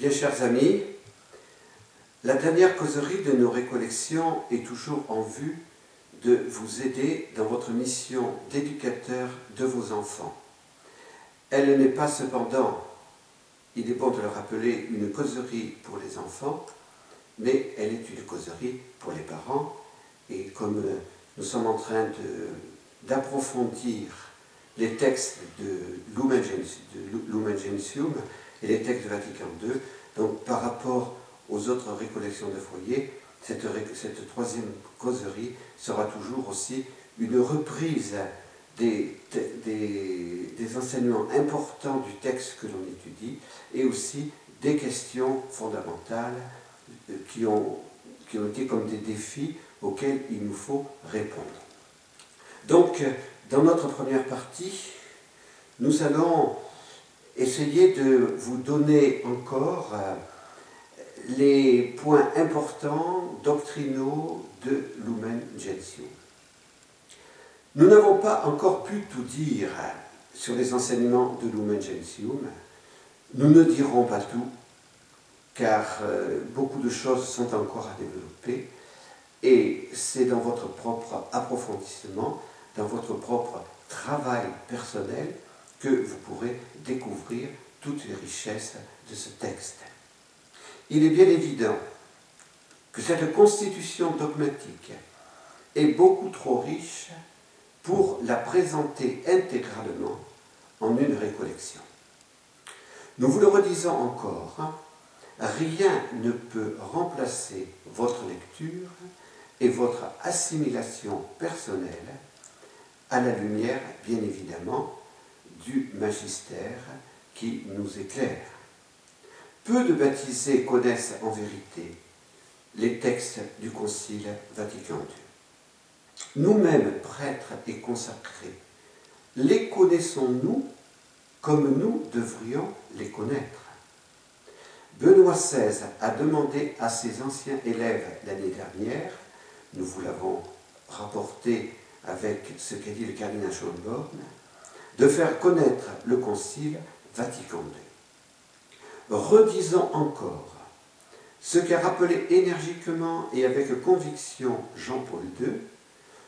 Bien chers amis, la dernière causerie de nos récollections est toujours en vue de vous aider dans votre mission d'éducateur de vos enfants. Elle n'est pas cependant, il est bon de le rappeler, une causerie pour les enfants, mais elle est une causerie pour les parents. Et comme nous sommes en train d'approfondir les textes de Lumen Gentium et les textes de Vatican II, donc par rapport aux autres récollections de foyer, cette, troisième causerie sera toujours aussi une reprise des, enseignements importants du texte que l'on étudie et aussi des questions fondamentales euh, qui ont été comme des défis auxquels il nous faut répondre. Donc, dans notre première partie, nous allons essayer de vous donner encore euh, les points importants doctrinaux de Lumen Gentium. Nous n'avons pas encore pu tout dire sur les enseignements de Lumen Gentium. Nous ne dirons pas tout, car euh, beaucoup de choses sont encore à développer, et c'est dans votre propre approfondissement, dans votre propre travail personnel, que vous pourrez découvrir toutes les richesses de ce texte. Il est bien évident que cette constitution dogmatique est beaucoup trop riche pour la présenter intégralement en une récollection. Nous vous le redisons encore, rien ne peut remplacer votre lecture et votre assimilation personnelle à la lumière, bien évidemment, du magistère qui nous éclaire. Peu de baptisés connaissent en vérité les textes du Concile Vatican II. Nous-mêmes, prêtres et consacrés, les connaissons-nous comme nous devrions les connaître? Benoît XVI a demandé à ses anciens élèves l'année dernière, nous vous l'avons rapporté avec ce qu'a dit le cardinal Schönborn, de faire connaître le Concile Vatican II. Redisons encore ce qu'a rappelé énergiquement et avec conviction Jean-Paul II,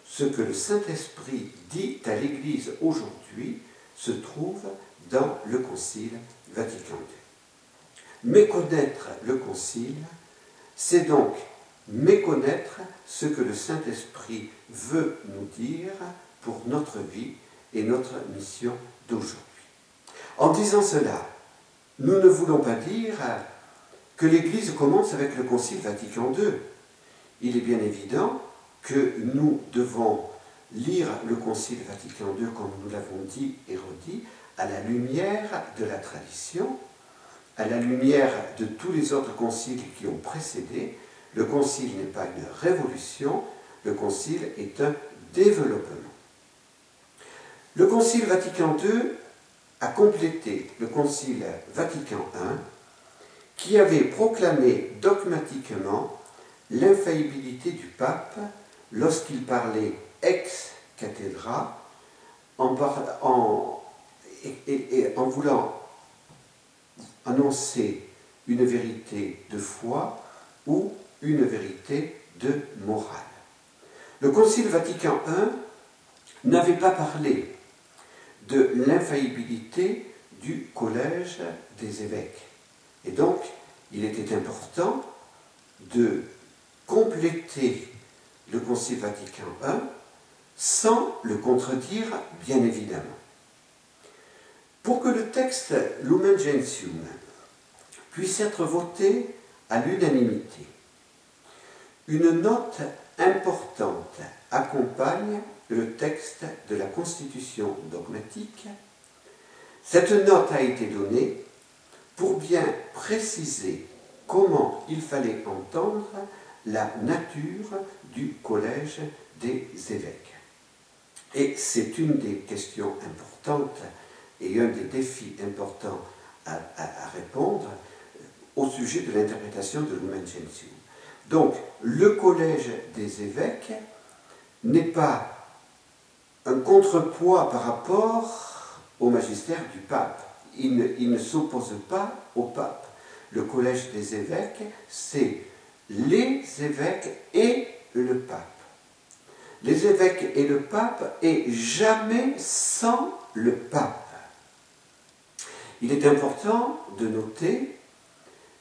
ce que le Saint-Esprit dit à l'Église aujourd'hui se trouve dans le Concile Vatican II. Méconnaître le Concile, c'est donc méconnaître ce que le Saint-Esprit veut nous dire pour notre vie et notre mission d'aujourd'hui. En disant cela, nous ne voulons pas dire que l'Église commence avec le Concile Vatican II. Il est bien évident que nous devons lire le Concile Vatican II, comme nous l'avons dit et redit, à la lumière de la tradition, à la lumière de tous les autres conciles qui ont précédé. Le Concile n'est pas une révolution, le Concile est un développement. Le Concile Vatican II a complété le Concile Vatican I, qui avait proclamé dogmatiquement l'infaillibilité du pape lorsqu'il parlait ex cathedra en, en voulant annoncer une vérité de foi ou une vérité de morale. Le Concile Vatican I n'avait pas parlé de l'infaillibilité du collège des évêques. Et donc, il était important de compléter le Concile Vatican I sans le contredire, bien évidemment. Pour que le texte Lumen Gentium puisse être voté à l'unanimité, une note importante accompagne le texte de la Constitution dogmatique. Cette note a été donnée pour bien préciser comment il fallait entendre la nature du collège des évêques. Et c'est une des questions importantes et un des défis importants à, répondre au sujet de l'interprétation de Lumen Gentium. Donc, le collège des évêques n'est pas un contrepoids par rapport au magistère du pape. Il ne, s'oppose pas au pape. le collège des évêques, c'est les évêques et le pape. Les évêques et le pape et jamais sans le pape. Il est important de noter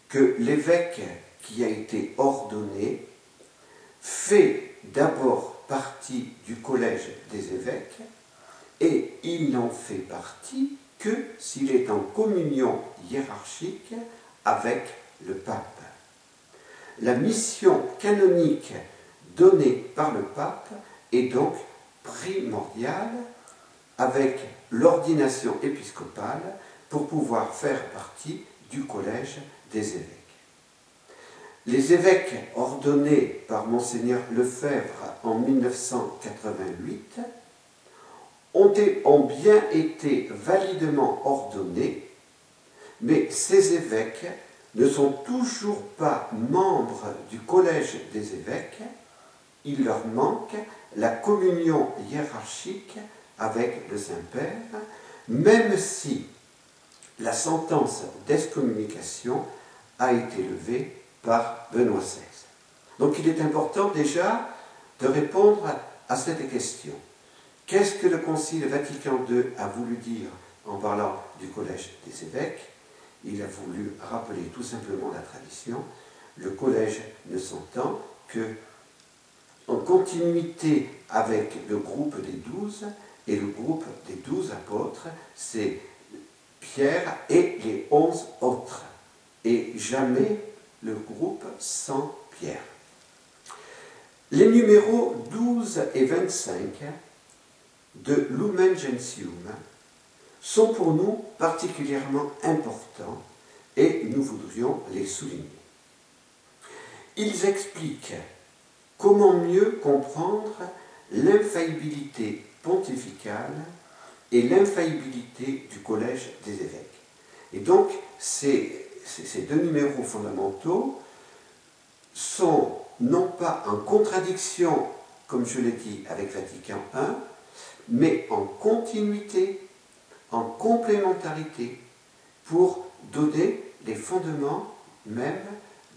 que l'évêque qui a été ordonné fait d'abord partie du collège des évêques et il n'en fait partie que s'il est en communion hiérarchique avec le pape. La mission canonique donnée par le pape est donc primordiale avec l'ordination épiscopale pour pouvoir faire partie du collège des évêques. Les évêques ordonnés par monseigneur Lefebvre en 1988 ont, ont bien été validement ordonnés, mais ces évêques ne sont toujours pas membres du collège des évêques, il leur manque la communion hiérarchique avec le Saint-Père, même si la sentence d'excommunication a été levée par Benoît XVI. Donc il est important déjà de répondre à cette question. Qu'est-ce que le Concile Vatican II a voulu dire en parlant du collège des évêques? Il a voulu rappeler tout simplement la tradition. Le collège ne s'entend que en continuité avec le groupe des douze, et le groupe des douze apôtres, c'est Pierre et les onze autres, et jamais le groupe sans Pierre. Les numéros 12 et 25 de Lumen Gentium sont pour nous particulièrement importants et nous voudrions les souligner. Ils expliquent comment mieux comprendre l'infaillibilité pontificale et l'infaillibilité du collège des évêques. Et donc, ces, ces deux numéros fondamentaux sont non pas en contradiction, comme je l'ai dit, avec Vatican I, mais en continuité, en complémentarité, pour donner les fondements même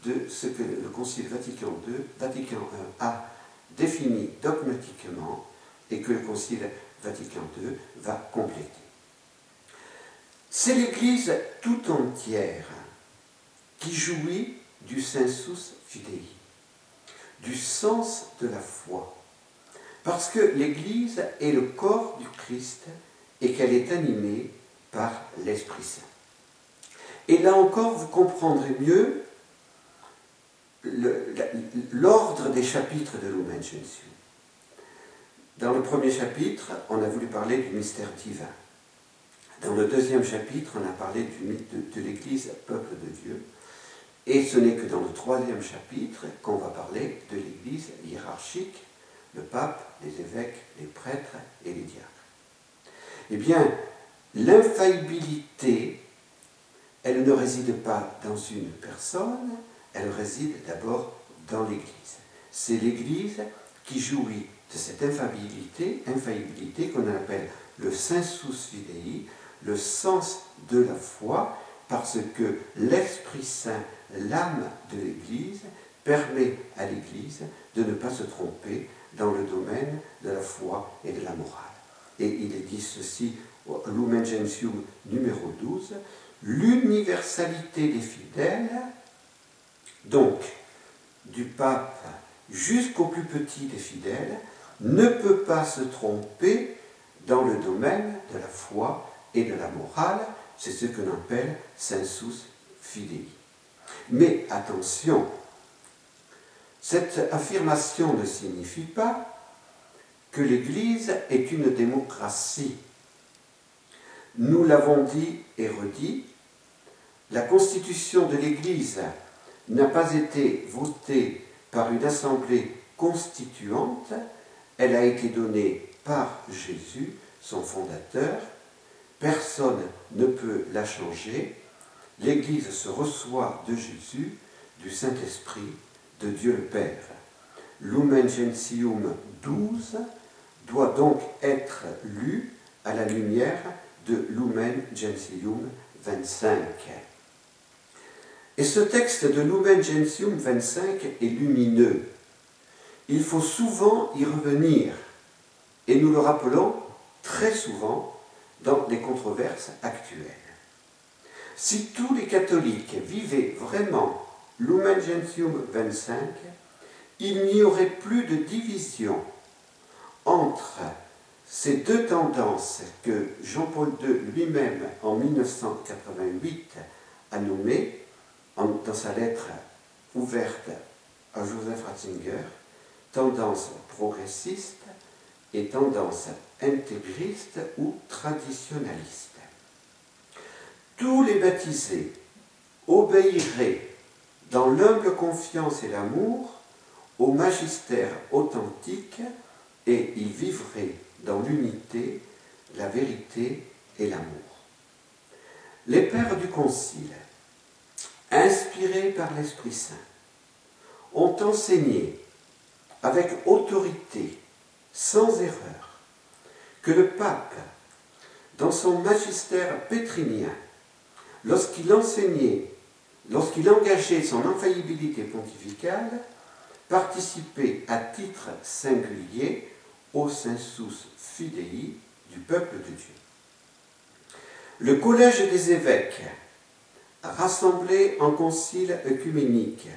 de ce que le Concile Vatican II, Vatican I a défini dogmatiquement et que le Concile Vatican II va compléter. C'est l'Église tout entière qui jouit du sensus fidei, du sens de la foi, parce que l'Église est le corps du Christ et qu'elle est animée par l'Esprit Saint. Et là encore, vous comprendrez mieux l'ordre des chapitres de Lumen Gentium. Dans le premier chapitre, on a voulu parler du mystère divin. Dans le deuxième chapitre, on a parlé du mythe de, de l'Église, peuple de Dieu. Et ce n'est que dans le troisième chapitre qu'on va parler de l'Église hiérarchique, le pape, les évêques, les prêtres et les diacres. Eh bien, l'infaillibilité, elle ne réside pas dans une personne, elle réside d'abord dans l'Église. C'est l'Église qui jouit de cette infaillibilité, infaillibilité qu'on appelle le sensus fidei, le sens de la foi, parce que l'Esprit Saint, l'âme de l'Église, permet à l'Église de ne pas se tromper dans le domaine de la foi et de la morale. Et il est dit ceci Lumen Gentium numéro 12, l'universalité des fidèles, donc du pape jusqu'au plus petit des fidèles, ne peut pas se tromper dans le domaine de la foi et de la morale, c'est ce que l'on appelle sensus fidei. Mais attention, cette affirmation ne signifie pas que l'Église est une démocratie. Nous l'avons dit et redit, la constitution de l'Église n'a pas été votée par une assemblée constituante, elle a été donnée par Jésus, son fondateur, personne ne peut la changer, l'Église se reçoit de Jésus, du Saint-Esprit, de Dieu le Père. Lumen Gentium 12 doit donc être lu à la lumière de Lumen Gentium 25. Et ce texte de Lumen Gentium 25 est lumineux. Il faut souvent y revenir, et nous le rappelons très souvent dans les controverses actuelles. Si tous les catholiques vivaient vraiment Lumen Gentium 25, il n'y aurait plus de division entre ces deux tendances que Jean-Paul II lui-même en 1988 a nommées dans sa lettre ouverte à Joseph Ratzinger, tendance progressiste et tendance intégriste ou traditionnaliste. Tous les baptisés obéiraient dans l'humble confiance et l'amour au magistère authentique et ils vivraient dans l'unité, la vérité et l'amour. Les pères du Concile, inspirés par l'Esprit Saint, ont enseigné avec autorité, sans erreur, que le pape, dans son magistère pétrinien, lorsqu'il enseignait, lorsqu'il engageait son infaillibilité pontificale, participait à titre singulier au sensus fidei du peuple de Dieu. Le collège des évêques, rassemblé en concile œcuménique,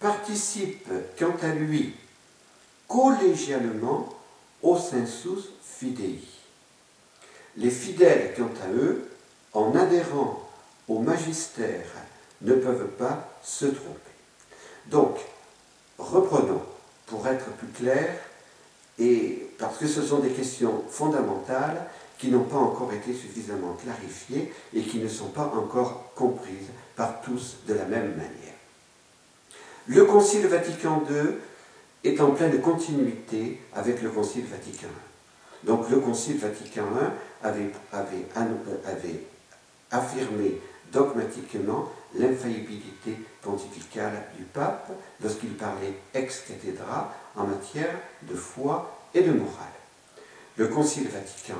participe quant à lui collégialement au sensus fidei. Les fidèles, quant à eux, en adhérant au magistère, ne peuvent pas se tromper. Donc, reprenons, pour être plus clair, et parce que ce sont des questions fondamentales qui n'ont pas encore été suffisamment clarifiées et qui ne sont pas encore comprises par tous de la même manière. Le Concile Vatican II est en pleine continuité avec le Concile Vatican I. Donc le Concile Vatican I avait, avait, avait affirmé dogmatiquement l'infaillibilité pontificale du pape lorsqu'il parlait ex cathedra en matière de foi et de morale. Le Concile Vatican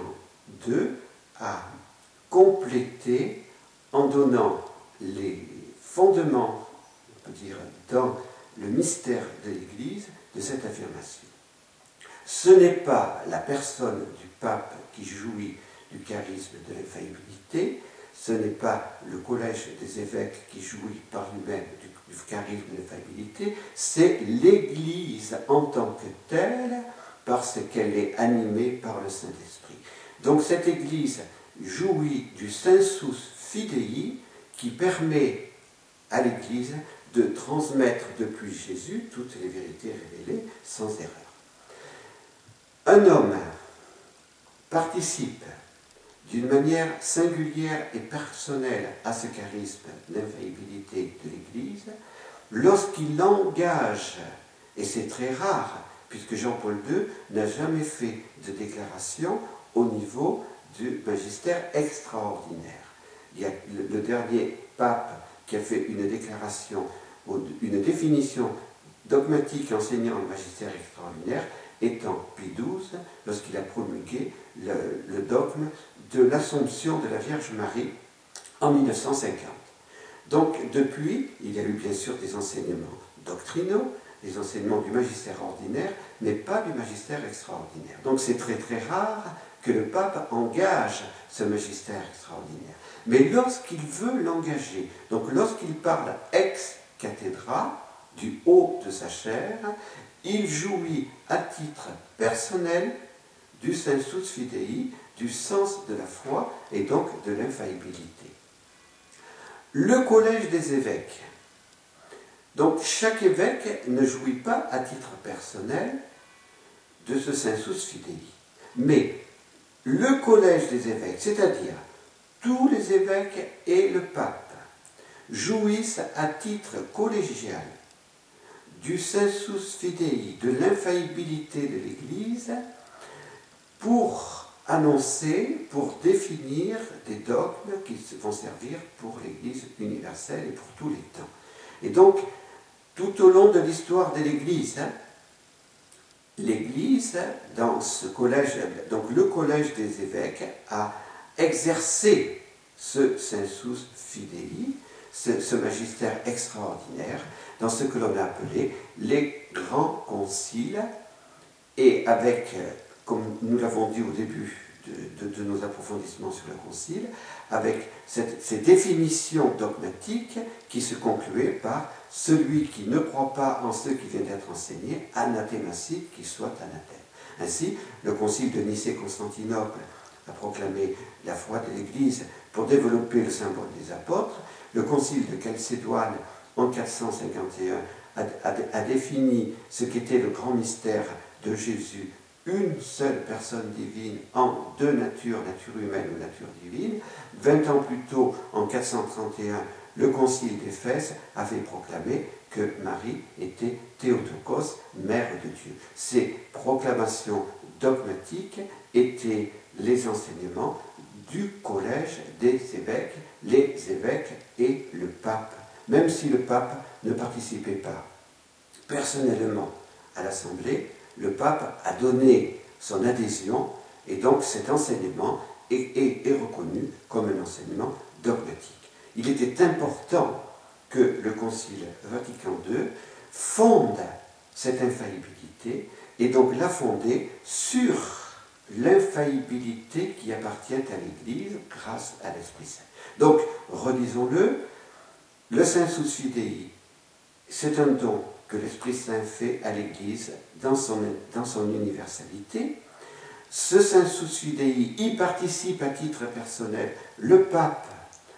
II a complété en donnant les fondements, on peut dire, dans le mystère de l'Église de cette affirmation. Ce n'est pas la personne du pape qui jouit du charisme de l'infaillibilité, ce n'est pas le collège des évêques qui jouit par lui-même du, charisme de l'infaillibilité, c'est l'Église en tant que telle, parce qu'elle est animée par le Saint-Esprit. Donc cette Église jouit du sensus fidei qui permet à l'Église de transmettre depuis Jésus toutes les vérités révélées sans erreur. Un homme participe d'une manière singulière et personnelle à ce charisme d'infaillibilité de l'Église lorsqu'il engage, et c'est très rare, puisque Jean-Paul II n'a jamais fait de déclaration au niveau du magistère extraordinaire. Il y a le, dernier pape qui a fait une déclaration, une définition dogmatique enseignant le magistère extraordinaire, étant Pie XII, lorsqu'il a promulgué le, dogme de l'Assomption de la Vierge Marie en 1950. Donc, depuis, il y a eu bien sûr des enseignements doctrinaux, des enseignements du magistère ordinaire, mais pas du magistère extraordinaire. Donc, c'est très très rare que le pape engage ce magistère extraordinaire. Mais lorsqu'il veut l'engager, donc lorsqu'il parle ex cathedra, du haut de sa chair, il jouit à titre personnel du sensus fidei, du sens de la foi et donc de l'infaillibilité. Le collège des évêques. Donc chaque évêque ne jouit pas à titre personnel de ce sensus fidei. Mais le collège des évêques, c'est-à-dire tous les évêques et le pape, jouissent à titre collégial du sensus fidei, de l'infaillibilité de l'Église, pour annoncer, pour définir des dogmes qui vont servir pour l'Église universelle et pour tous les temps. Et donc, tout au long de l'histoire de l'Église, hein, l'Église, dans ce collège, donc le collège des évêques, a exercé ce sensus fidei, ce, magistère extraordinaire dans ce que l'on a appelé les grands conciles, et avec, euh, comme nous l'avons dit au début de, nos approfondissements sur le concile, avec ces définitions dogmatiques qui se concluaient par celui qui ne croit pas en ce qui vient d'être enseigné, anathématique, qui soit anathème. Ainsi, le concile de Nicée-Constantinople a proclamé la foi de l'Église pour développer le symbole des apôtres. Le concile de Chalcédoine en 451 a, défini ce qu'était le grand mystère de Jésus, une seule personne divine en deux natures, nature humaine ou nature divine. Vingt ans plus tôt, en 431, le concile d'Éphèse avait proclamé que Marie était Théotokos, mère de Dieu. Ces proclamations dogmatiques étaient les enseignements du collège des évêques, les évêques et le pape, même si le pape ne participait pas personnellement à l'Assemblée, le pape a donné son adhésion et donc cet enseignement est, reconnu comme un enseignement dogmatique. Il était important que le Concile Vatican II fonde cette infaillibilité et donc l'a fondée sur l'infaillibilité qui appartient à l'Église grâce à l'Esprit Saint. Donc, redisons-le, le Saint Souci Dei, c'est un don que l'Esprit Saint fait à l'Église dans son, dans universalité. Ce Saint Souci Dei y participe à titre personnel. Le pape,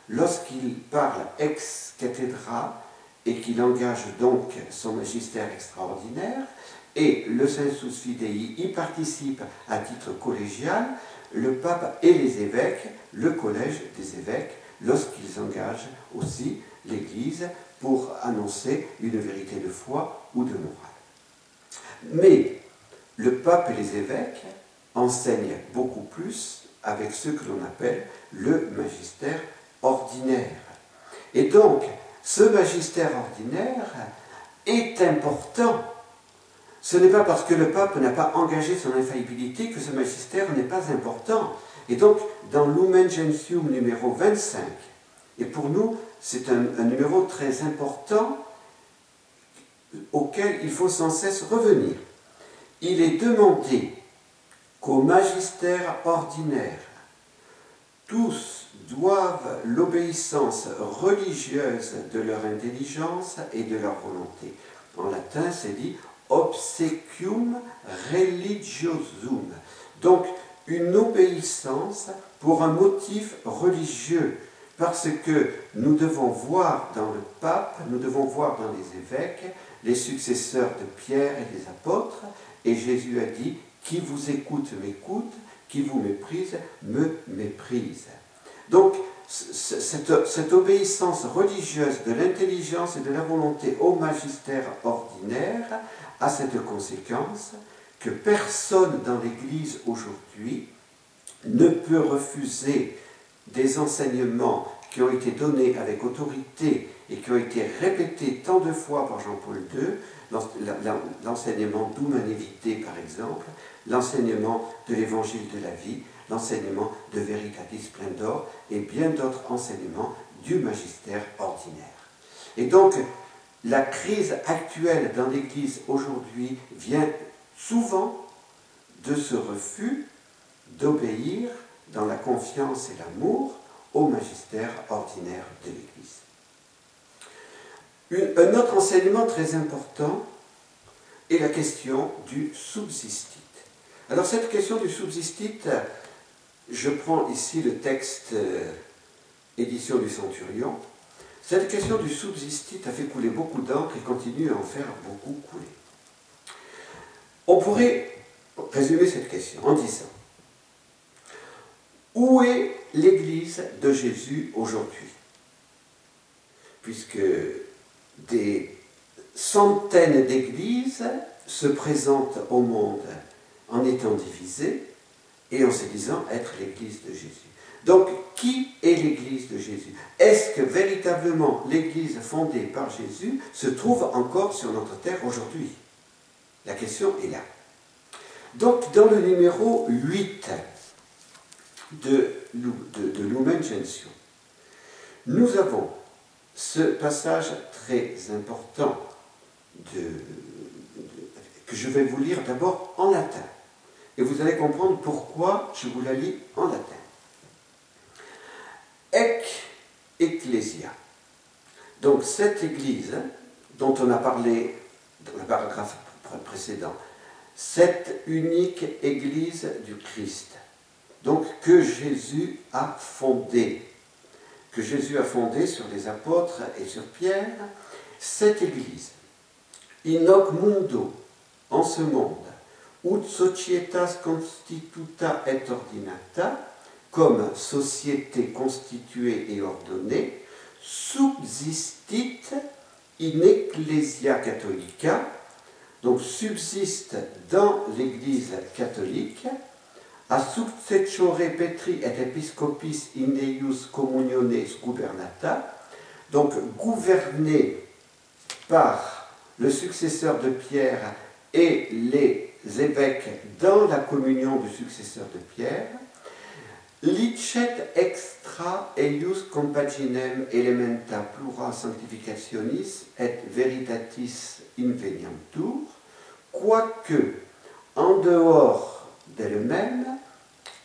lorsqu'il parle ex cathedra et qu'il engage donc son magistère extraordinaire, et le Sensus Fidei y participe à titre collégial, le pape et les évêques, le collège des évêques, lorsqu'ils engagent aussi l'Église pour annoncer une vérité de foi ou de morale. Mais le pape et les évêques enseignent beaucoup plus avec ce que l'on appelle le magistère ordinaire. Et donc, ce magistère ordinaire est important ce n'est pas parce que le pape n'a pas engagé son infaillibilité que ce magistère n'est pas important. Et donc, dans Lumen Gentium numéro 25, et pour nous, c'est un, numéro très important auquel il faut sans cesse revenir. Il est demandé qu'au magistère ordinaire, tous doivent l'obéissance religieuse de leur intelligence et de leur volonté. En latin, c'est dit obsequium religiosum. Donc, une obéissance pour un motif religieux, parce que nous devons voir dans le pape, nous devons voir dans les évêques les successeurs de Pierre et des apôtres, et Jésus a dit, qui vous écoute m'écoute, qui vous méprise me méprise. Donc, cette, obéissance religieuse de l'intelligence et de la volonté au magistère ordinaire a cette conséquence que personne dans l'Église aujourd'hui ne peut refuser des enseignements qui ont été donnés avec autorité et qui ont été répétés tant de fois par Jean-Paul II, l'enseignement d'humanité par exemple, l'enseignement de l'évangile de la vie, l'enseignement de Veritatis Splendor et bien d'autres enseignements du magistère ordinaire. Et donc, la crise actuelle dans l'Église aujourd'hui vient souvent de ce refus d'obéir dans la confiance et l'amour au magistère ordinaire de l'Église. Un autre enseignement très important est la question du subsistite. Alors cette question du subsistite, je prends ici le texte euh, édition du Centurion, cette question du subsistite a fait couler beaucoup d'encre et continue à en faire beaucoup couler. On pourrait résumer cette question en disant Où est l'Église de Jésus aujourd'hui? Puisque des centaines d'églises se présentent au monde en étant divisées et en se disant être l'Église de Jésus. Donc, qui est l'Église de Jésus? Est-ce que véritablement l'Église fondée par Jésus se trouve encore sur notre terre aujourd'hui? La question est là. Donc, dans le numéro 8 de, de, de Lumen Gentium, nous avons ce passage très important que je vais vous lire d'abord en latin. Et vous allez comprendre pourquoi je vous la lis en latin. Ec Ecclesia. Donc cette église dont on a parlé dans le paragraphe précédent, cette unique église du Christ, donc que Jésus a fondée, que Jésus a fondée sur les apôtres et sur Pierre, cette église, in hoc mundo, en ce monde, ut societas constituta et ordinata, comme société constituée et ordonnée, subsistit in ecclesia catholica, donc subsiste dans l'Église catholique, a successore petri et episcopis in eius communiones gubernata, donc gouverné par le successeur de Pierre et les évêques dans la communion du successeur de Pierre, Licet extra eius compaginem elementa plura sanctificationis et veritatis inveniantur, quoique, en dehors d'elle-même,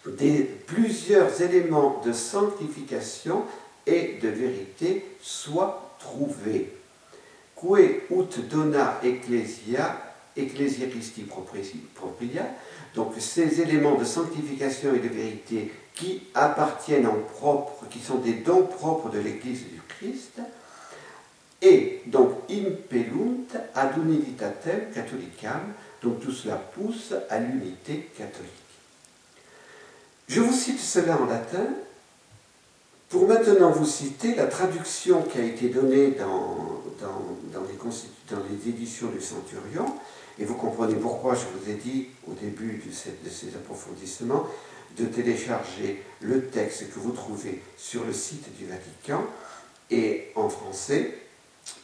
des plusieurs éléments de sanctification et de vérité soient trouvés. Que ut dona ecclesia, ecclesia Christi propria, donc ces éléments de sanctification et de vérité qui appartiennent en propre, qui sont des dons propres de l'Église du Christ, et donc impellunt ad unitatem catholicam, donc tout cela pousse à l'unité catholique. Je vous cite cela en latin pour maintenant vous citer la traduction qui a été donnée dans, les, éditions du Centurion, et vous comprenez pourquoi je vous ai dit au début de ces approfondissements de télécharger le texte que vous trouvez sur le site du Vatican et en français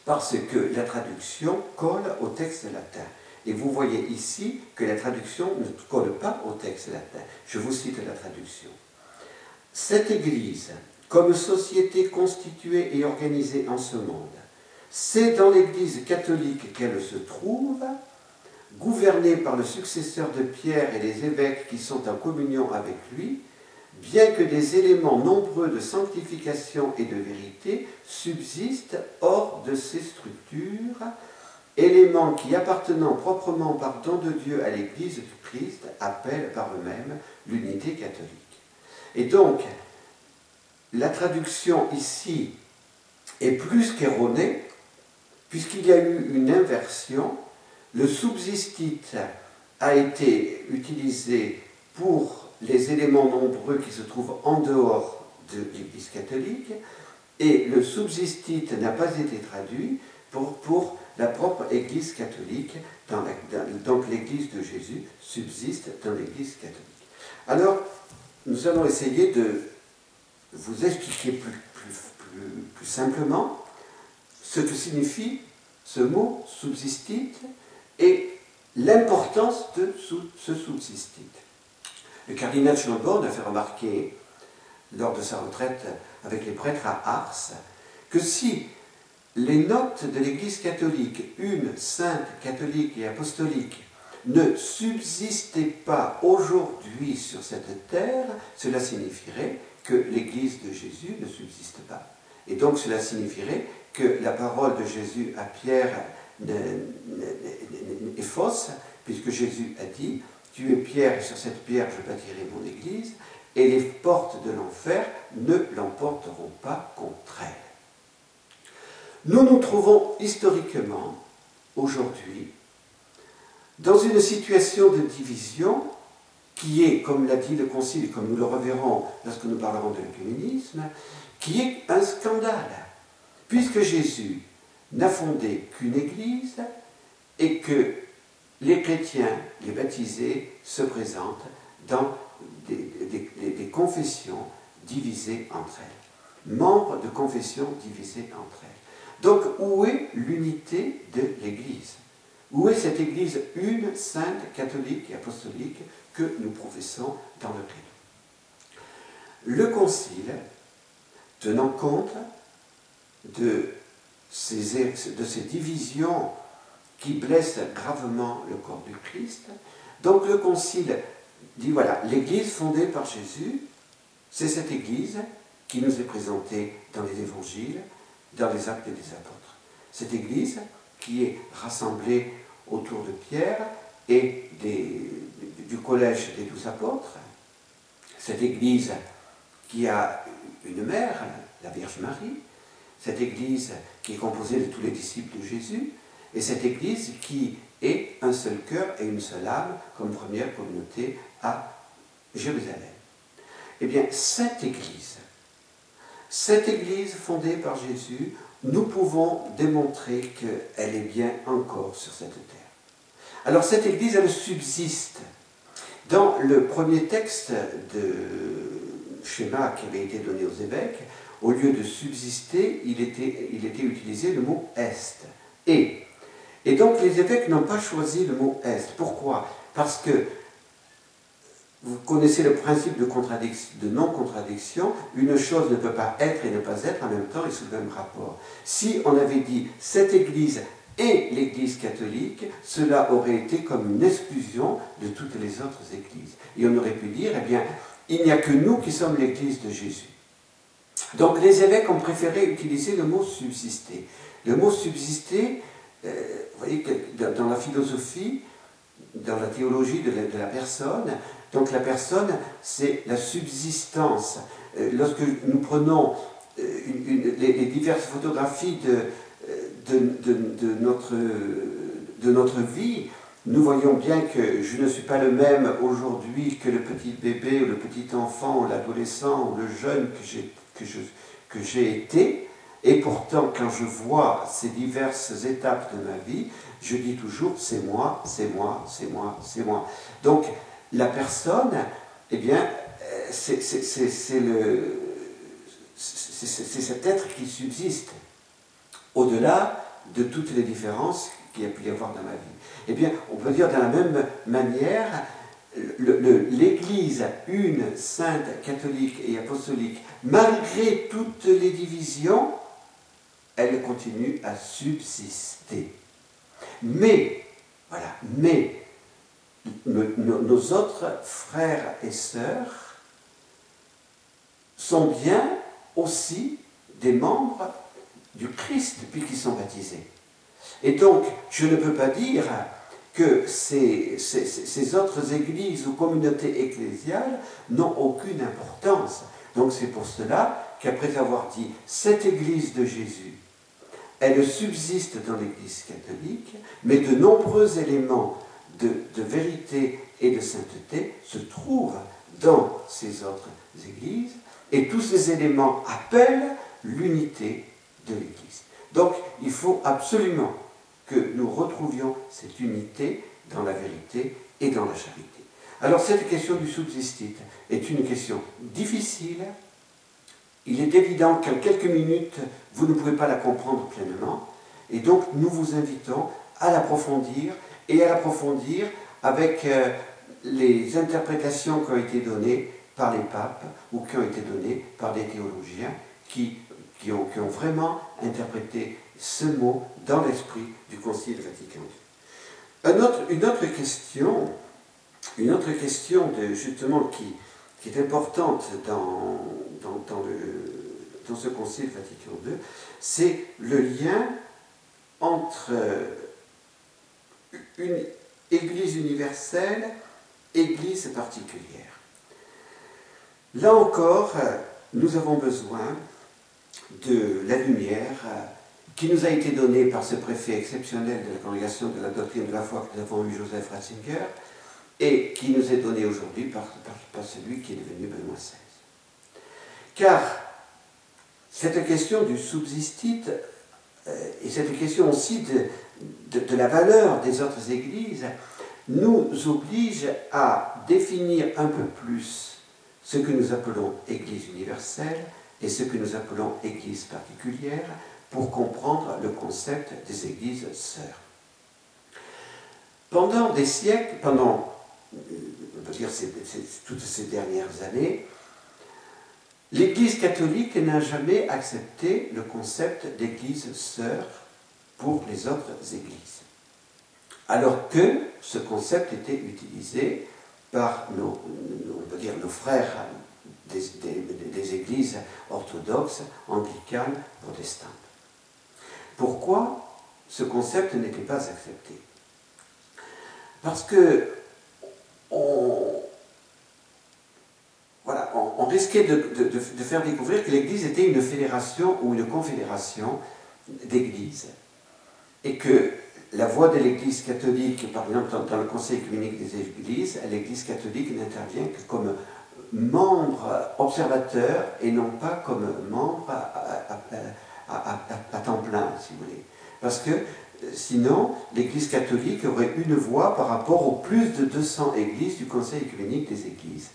parce que la traduction colle au texte latin. Et vous voyez ici que la traduction ne colle pas au texte latin. Je vous cite la traduction. Cette Église, comme société constituée et organisée en ce monde, c'est dans l'Église catholique qu'elle se trouve, gouverné par le successeur de Pierre et les évêques qui sont en communion avec lui, bien que des éléments nombreux de sanctification et de vérité subsistent hors de ces structures, éléments qui, appartenant proprement par don de Dieu à l'Église du Christ, appellent par eux-mêmes l'unité catholique. Et donc, la traduction ici est plus qu'erronée, puisqu'il y a eu une inversion le subsistite a été utilisé pour les éléments nombreux qui se trouvent en dehors de l'Église catholique, et le subsistite n'a pas été traduit pour, pour la propre Église catholique, donc l'Église de Jésus subsiste dans l'Église catholique. Alors, nous allons essayer de vous expliquer plus simplement ce que signifie ce mot subsistite et l'importance de ce subsistite. Le cardinal Schönborn a fait remarquer, lors de sa retraite avec les prêtres à Ars, que si les notes de l'Église catholique, une sainte, catholique et apostolique, ne subsistaient pas aujourd'hui sur cette terre, cela signifierait que l'Église de Jésus ne subsiste pas. Et donc cela signifierait que la parole de Jésus à Pierre est fausse, puisque Jésus a dit, tu es pierre, et sur cette pierre je bâtirai mon église, et les portes de l'enfer ne l'emporteront pas contre elle. Nous nous trouvons historiquement, aujourd'hui, dans une situation de division qui est, comme l'a dit le Concile, comme nous le reverrons lorsque nous parlerons de l'œcuménisme, qui est un scandale, puisque Jésus n'a fondé qu'une église et que les chrétiens, les baptisés, se présentent dans des, confessions divisées entre elles. Membres de confessions divisées entre elles. Donc, où est l'unité de l'Église? Où est cette Église une, sainte, catholique et apostolique que nous professons dans le Christ Le Concile, tenant compte de ces, de ces divisions qui blessent gravement le corps du Christ. Donc le Concile dit voilà, l'Église fondée par Jésus, c'est cette Église qui nous est présentée dans les évangiles, dans les actes des apôtres. Cette Église qui est rassemblée autour de Pierre et du collège des douze apôtres. Cette Église qui a une mère, la Vierge Marie, cette Église qui est composée de tous les disciples de Jésus, et cette Église qui est un seul cœur et une seule âme comme première communauté à Jérusalem. Eh bien, cette Église, cette Église fondée par Jésus, nous pouvons démontrer qu'elle est bien encore sur cette terre. Alors cette Église, elle subsiste. Dans le premier texte de schéma qui avait été donné aux évêques, au lieu de subsister, il était, il était utilisé le mot est. Et. Et donc les évêques n'ont pas choisi le mot est. Pourquoi? Parce que vous connaissez le principe de, non-contradiction. Une chose ne peut pas être et ne pas être en même temps et sous le même rapport. Si on avait dit cette Église et l'Église catholique, cela aurait été comme une exclusion de toutes les autres églises. Et on aurait pu dire, eh bien, il n'y a que nous qui sommes l'Église de Jésus. Donc les évêques ont préféré utiliser le mot subsister. Le mot subsister, euh, vous voyez dans la philosophie, dans la théologie de la, personne, donc la personne, c'est la subsistance. Euh, lorsque nous prenons euh, les, diverses photographies de, de, notre, vie, nous voyons bien que je ne suis pas le même aujourd'hui que le petit bébé ou le petit enfant ou l'adolescent ou le jeune que j'ai été. Et pourtant, quand je vois ces diverses étapes de ma vie, je dis toujours c'est moi, c'est moi, c'est moi, c'est moi. La personne, eh bien, c'est le c'est cet être qui subsiste au-delà de toutes les différences qu'il y a pu y avoir dans ma vie. Eh bien, on peut dire de la même manière, l'Église une, sainte, catholique et apostolique, malgré toutes les divisions, elle continue à subsister. Mais, voilà, mais nos autres frères et sœurs sont bien aussi des membres du Christ depuis qu'ils sont baptisés. Et donc, je ne peux pas dire que ces, ces, autres églises ou communautés ecclésiales n'ont aucune importance. Donc c'est pour cela qu'après avoir dit cette église de Jésus, elle subsiste dans l'église catholique, mais de nombreux éléments de, vérité et de sainteté se trouvent dans ces autres églises, et tous ces éléments appellent l'unité de l'Église. Donc il faut absolument que nous retrouvions cette unité dans la vérité et dans la charité. Alors cette question du subsistite est une question difficile. Il est évident qu'en quelques minutes, vous ne pouvez pas la comprendre pleinement. Et donc nous vous invitons à l'approfondir et à l'approfondir avec euh, les interprétations qui ont été données par les papes ou qui ont été données par des théologiens qui, qui, ont, qui ont vraiment interprété ce mot dans l'esprit du Concile Vatican II. une autre question, une autre question de, justement qui, qui est importante dans, dans, le, dans ce Concile Vatican II, c'est le lien entre une Église universelle, Église particulière. Là encore, nous avons besoin de la lumière qui nous a été donné par ce préfet exceptionnel de la congrégation de la doctrine de la foi que nous avons eu, Joseph Ratzinger, et qui nous est donné aujourd'hui par, celui qui est devenu Benoît XVI. Car cette question du subsistite euh, et cette question aussi de, la valeur des autres églises nous oblige à définir un peu plus ce que nous appelons Église universelle et ce que nous appelons Église particulière, pour comprendre le concept des églises sœurs. Pendant des siècles, pendant, on peut dire toutes ces dernières années, L'Église catholique n'a jamais accepté le concept d'Église sœur pour les autres Églises, alors que ce concept était utilisé par nos, on peut dire, nos frères des, églises orthodoxes, anglicanes, protestantes. Pourquoi ce concept n'était pas accepté? Parce que on, voilà, on, risquait de, faire découvrir que l'Église était une fédération ou une confédération d'églises. Et que la voix de l'Église catholique, par exemple dans, le Conseil communique des Églises, l'Église catholique n'intervient que comme membre observateur et non pas comme membre à, temps plein, si vous voulez. Parce que sinon, l'Église catholique aurait une voix par rapport aux plus de 200 églises du Conseil communique des Églises.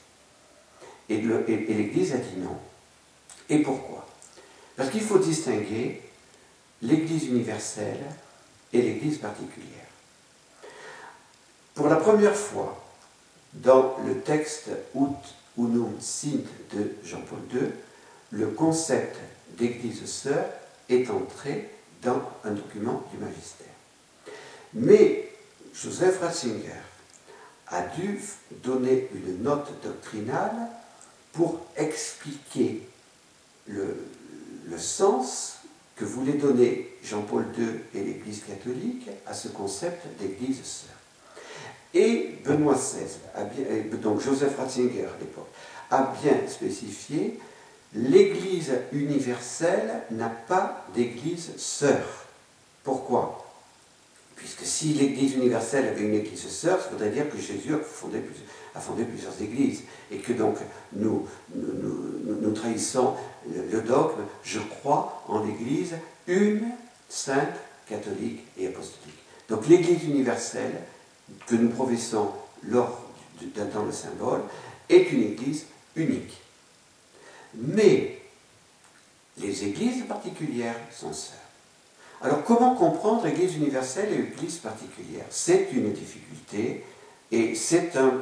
Et l'Église a dit non. Et pourquoi? Parce qu'il faut distinguer l'Église universelle et l'Église particulière. Pour la première fois, dans le texte Ut Unum Sint de Jean-Paul II, le concept d'Église sœur est entré dans un document du magistère. Mais Joseph Ratzinger a dû donner une note doctrinale pour expliquer le, sens que voulait donner Jean-Paul II et l'Église catholique à ce concept d'Église sœur. Et Benoît XVI, donc Joseph Ratzinger à l'époque, a bien spécifié l'Église universelle n'a pas d'Église sœur. Pourquoi? Puisque si l'Église universelle avait une Église sœur, ça voudrait dire que Jésus a fondé, plusieurs Églises. Et que donc nous, nous, trahissons le dogme, je crois en l'Église une, sainte, catholique et apostolique. Donc l'Église universelle que nous professons lors d'un temps de symbole est une Église unique. Mais les églises particulières sont sœurs. Alors comment comprendre Église universelle et Église particulière? C'est une difficulté et c'est un,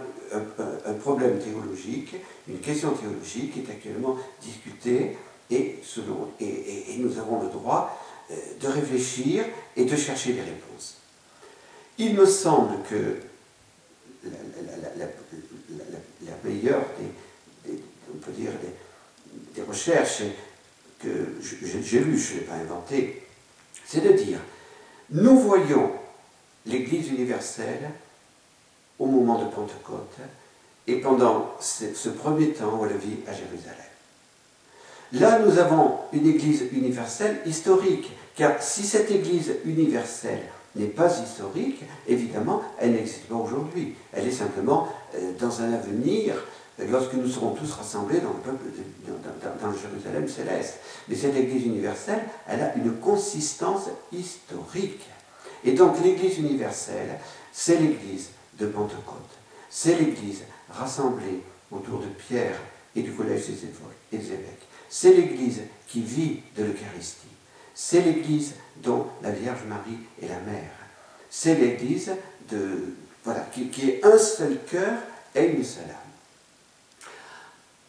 problème théologique, une question théologique qui est actuellement discutée et, selon, et nous avons le droit euh, de réfléchir et de chercher des réponses. Il me semble que la, meilleure des, des, recherches que j'ai lues, je ne l'ai pas inventées, c'est de dire, nous voyons l'Église universelle au moment de Pentecôte et pendant ce, premier temps où elle vit à Jérusalem. Là, nous avons une Église universelle historique, car si cette Église universelle n'est pas historique, évidemment, elle n'existe pas aujourd'hui. Elle est simplement euh, dans un avenir, lorsque nous serons tous rassemblés dans le peuple, dans, le Jérusalem céleste. Mais cette Église universelle, elle a une consistance historique. Et donc l'Église universelle, c'est l'Église de Pentecôte. C'est l'Église rassemblée autour de Pierre et du collège des évêques. C'est l'Église qui vit de l'Eucharistie. C'est l'Église dont la Vierge Marie est la mère. C'est l'Église de, voilà, qui, est un seul cœur et une seule âme.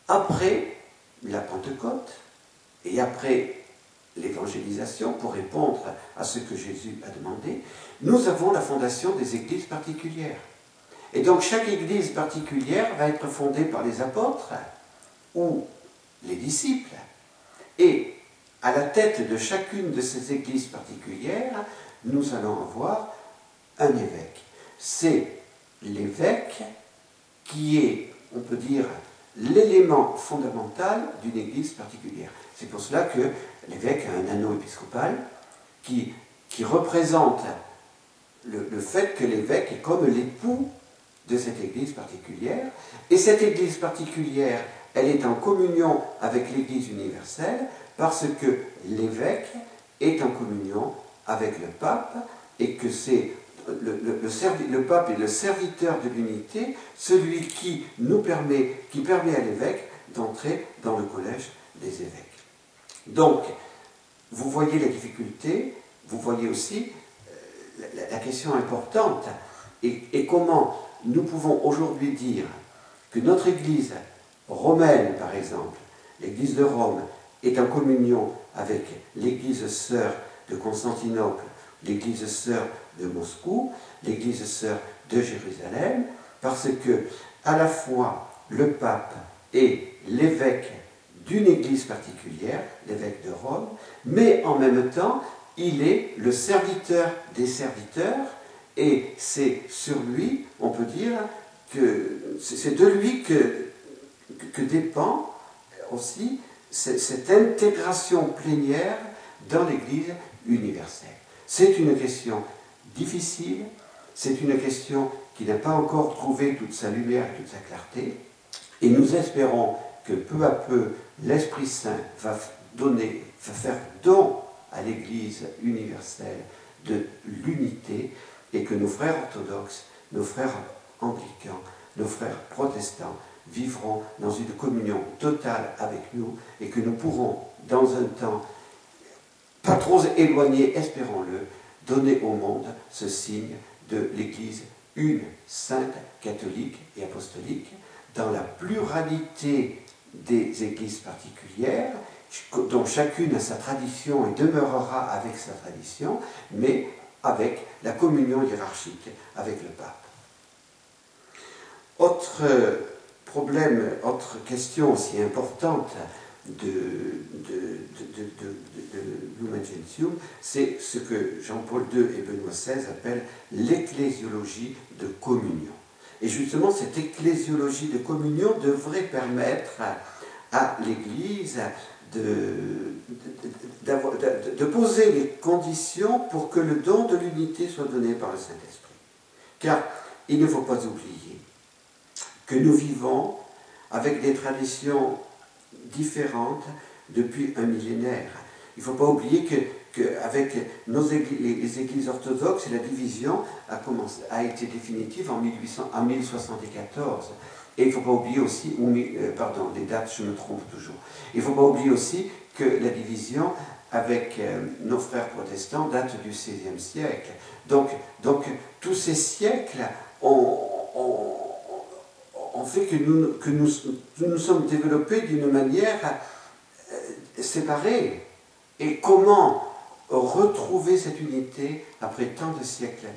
Après la Pentecôte et après l'évangélisation, pour répondre à ce que Jésus a demandé, nous avons la fondation des églises particulières. Et donc chaque église particulière va être fondée par les apôtres ou les disciples. Et à la tête de chacune de ces églises particulières, nous allons avoir un évêque. C'est l'évêque qui est, on peut dire, l'élément fondamental d'une église particulière. C'est pour cela que l'évêque a un anneau épiscopal qui, qui représente le, le fait que l'évêque est comme l'époux de cette église particulière. Et cette église particulière, elle est en communion avec l'église universelle parce que l'évêque est en communion avec le pape et que c'est le, le, pape est le serviteur de l'unité, celui qui nous permet, qui permet à l'évêque d'entrer dans le collège des évêques. Donc, vous voyez la difficulté, vous voyez aussi euh, la, question importante et, et comment nous pouvons aujourd'hui dire que notre Église romaine, par exemple, l'Église de Rome est en communion avec l'Église sœur de Constantinople, l'Église sœur de Moscou, l'Église sœur de Jérusalem, parce que à la fois le pape est l'évêque d'une église particulière, l'évêque de Rome, mais en même temps, il est le serviteur des serviteurs, et c'est sur lui, on peut dire, que c'est de lui que, que dépend aussi cette intégration plénière dans l'Église universelle. C'est une question difficile, c'est une question qui n'a pas encore trouvé toute sa lumière et toute sa clarté, et nous espérons que peu à peu l'Esprit Saint va donner, va faire don à l'Église universelle de l'unité et que nos frères orthodoxes, nos frères anglicans, nos frères protestants vivront dans une communion totale avec nous et que nous pourrons, dans un temps pas trop éloigné, espérons-le, donner au monde ce signe de l'Église une, sainte, catholique et apostolique, dans la pluralité des églises particulières, dont chacune a sa tradition et demeurera avec sa tradition, mais avec la communion hiérarchique avec le pape. Autre problème, autre question aussi importante de, de, Gentium, c'est ce que Jean-Paul II et Benoît XVI appellent l'ecclésiologie de communion. Et justement, cette ecclésiologie de communion devrait permettre à, l'Église de, de, poser les conditions pour que le don de l'unité soit donné par le Saint-Esprit. Car il ne faut pas oublier que nous vivons avec des traditions différentes depuis un millénaire. Il ne faut pas oublier que qu'avec nos les églises orthodoxes, la division a, commencé, a été définitive en, 1800, en 1074. Et il ne faut pas oublier aussi, euh, pardon, les dates, je me trompe toujours. Il ne faut pas oublier aussi que la division avec euh, nos frères protestants date du XVIe siècle. Donc, donc tous ces siècles ont, fait que nous que nous, nous sommes développés d'une manière euh, séparée. Et comment retrouver cette unité après tant de siècles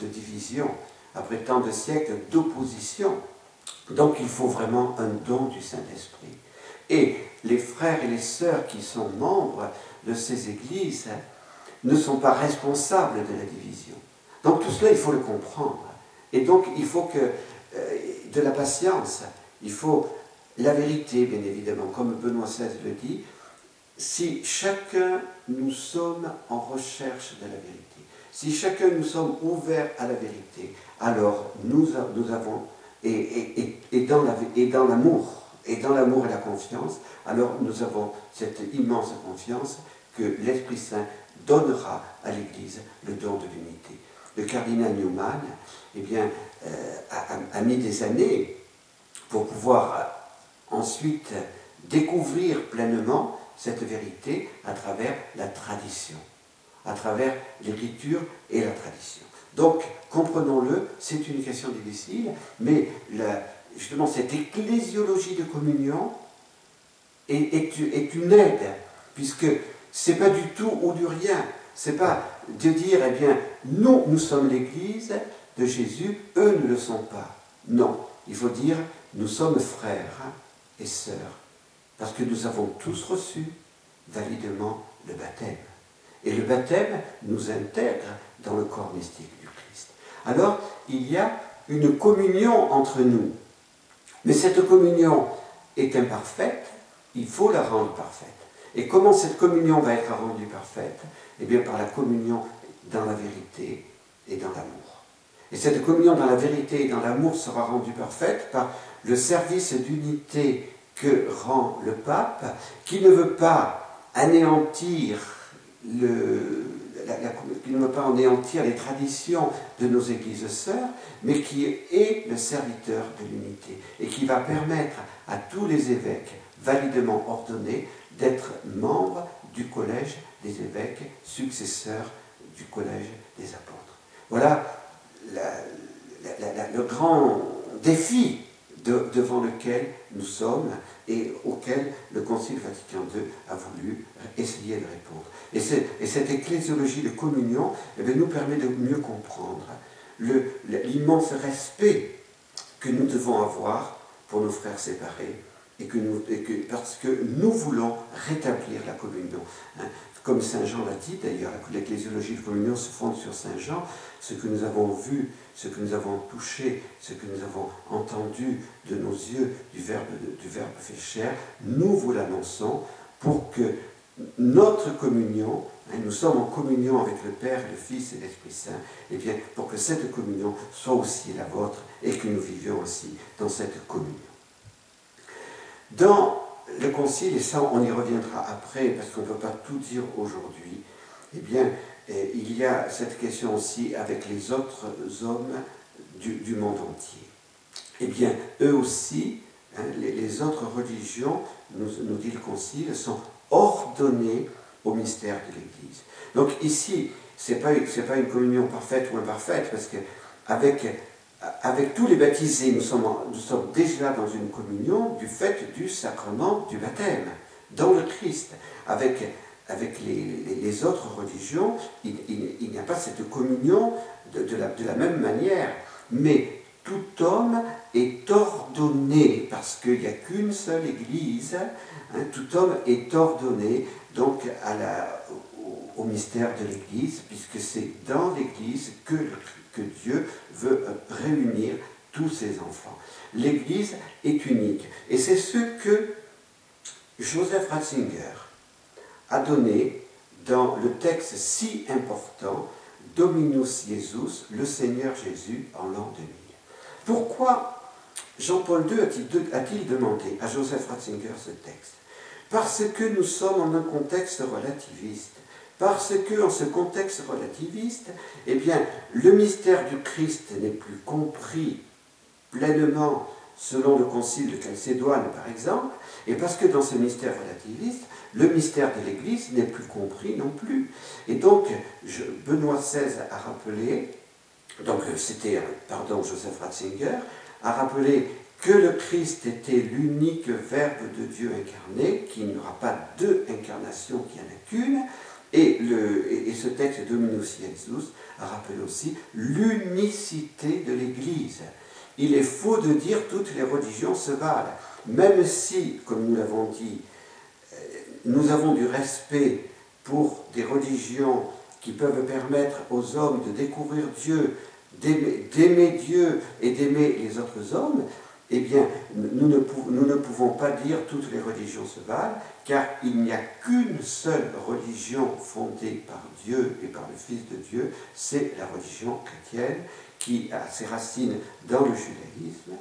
de division, après tant de siècles d'opposition? Donc il faut vraiment un don du Saint-Esprit. Et les frères et les sœurs qui sont membres de ces églises ne sont pas responsables de la division. Donc tout cela, il faut le comprendre. Et donc il faut que de la patience, il faut la vérité, bien évidemment, comme Benoît XVI le dit, si chacun nous sommes en recherche de la vérité, si chacun nous sommes ouverts à la vérité, alors nous, avons, et, dans l'amour, et dans l'amour et la confiance, alors nous avons cette immense confiance que l'Esprit Saint donnera à l'Église le don de l'unité. Le cardinal Newman eh bien, euh, a, a, mis des années pour pouvoir ensuite découvrir pleinement cette vérité à travers la tradition, à travers l'écriture et la tradition. Donc, comprenons-le, c'est une question difficile, mais justement cette ecclésiologie de communion est, une aide, puisque c'est pas du tout ou du rien. C'est pas de dire, eh bien, nous, nous sommes l'Église de Jésus, eux ne le sont pas. Non, il faut dire, nous sommes frères et sœurs parce que nous avons tous reçu validement le baptême. Et le baptême nous intègre dans le corps mystique du Christ. Alors, il y a une communion entre nous. Mais cette communion est imparfaite, il faut la rendre parfaite. Et comment cette communion va être rendue parfaite? Eh bien, par la communion dans la vérité et dans l'amour. Et cette communion dans la vérité et dans l'amour sera rendue parfaite par le service d'unité que rend le pape, qui ne veut pas anéantir le, qui ne veut pas anéantir les traditions de nos églises sœurs, mais qui est le serviteur de l'unité et qui va permettre à tous les évêques validement ordonnés d'être membres du collège des évêques, successeurs du collège des apôtres. Voilà le grand défi devant lequel nous sommes et auquel le Concile Vatican II a voulu essayer de répondre. Et, cette ecclésiologie de communion eh nous permet de mieux comprendre l'immense respect que nous devons avoir pour nos frères séparés et que parce que nous voulons rétablir la communion. Hein. Comme Saint Jean l'a dit d'ailleurs, l'ecclésiologie de communion se fonde sur Saint Jean, ce que nous avons vu, ce que nous avons touché, ce que nous avons entendu de nos yeux du Verbe, du verbe fait chair, nous vous l'annonçons pour que notre communion, hein, nous sommes en communion avec le Père, le Fils et l'Esprit Saint, et eh bien pour que cette communion soit aussi la vôtre et que nous vivions aussi dans cette communion. Dans le concile, et ça on y reviendra après parce qu'on ne peut pas tout dire aujourd'hui, eh bien eh, il y a cette question aussi avec les autres hommes du, monde entier. Eh bien, eux aussi, hein, les, autres religions, nous, dit le concile, sont ordonnés au mystère de l'Église. Donc ici, ce n'est pas, pas une communion parfaite ou imparfaite, parce que avec, avec tous les baptisés, nous sommes, déjà dans une communion du fait du sacrement du baptême, dans le Christ. Avec, les, autres religions, il, n'y a pas cette communion de, la, même manière. Mais tout homme est ordonné, parce qu'il n'y a qu'une seule Église, hein, tout homme est ordonné donc au, mystère de l'Église, puisque c'est dans l'Église que, Dieu veut réunir tous ses enfants. L'Église est unique. Et c'est ce que Joseph Ratzinger a donné dans le texte si important Dominus Jesus, le Seigneur Jésus en l'an 2000. Pourquoi Jean-Paul II a-t-il demandé à Joseph Ratzinger ce texte? Parce que nous sommes en un contexte relativiste. Parce que en ce contexte relativiste, eh bien, le mystère du Christ n'est plus compris pleinement selon le concile de Chalcédoine, par exemple, et parce que dans ce mystère relativiste, le mystère de l'Église n'est plus compris non plus. Et donc, Benoît XVI a rappelé donc c'était, pardon, Joseph Ratzinger, a rappelé que le Christ était l'unique Verbe de Dieu incarné, qu'il n'y aura pas deux incarnations, qu'il n'y en a qu'une, et, le, ce texte Dominus Jesus a rappelé aussi l'unicité de l'Église. Il est faux de dire toutes les religions se valent, même si, comme nous l'avons dit, euh, nous avons du respect pour des religions qui peuvent permettre aux hommes de découvrir Dieu, d'aimer Dieu et d'aimer les autres hommes, eh bien, nous ne, pouvons pas dire toutes les religions se valent, car il n'y a qu'une seule religion fondée par Dieu et par le Fils de Dieu, c'est la religion chrétienne, qui a ses racines dans le judaïsme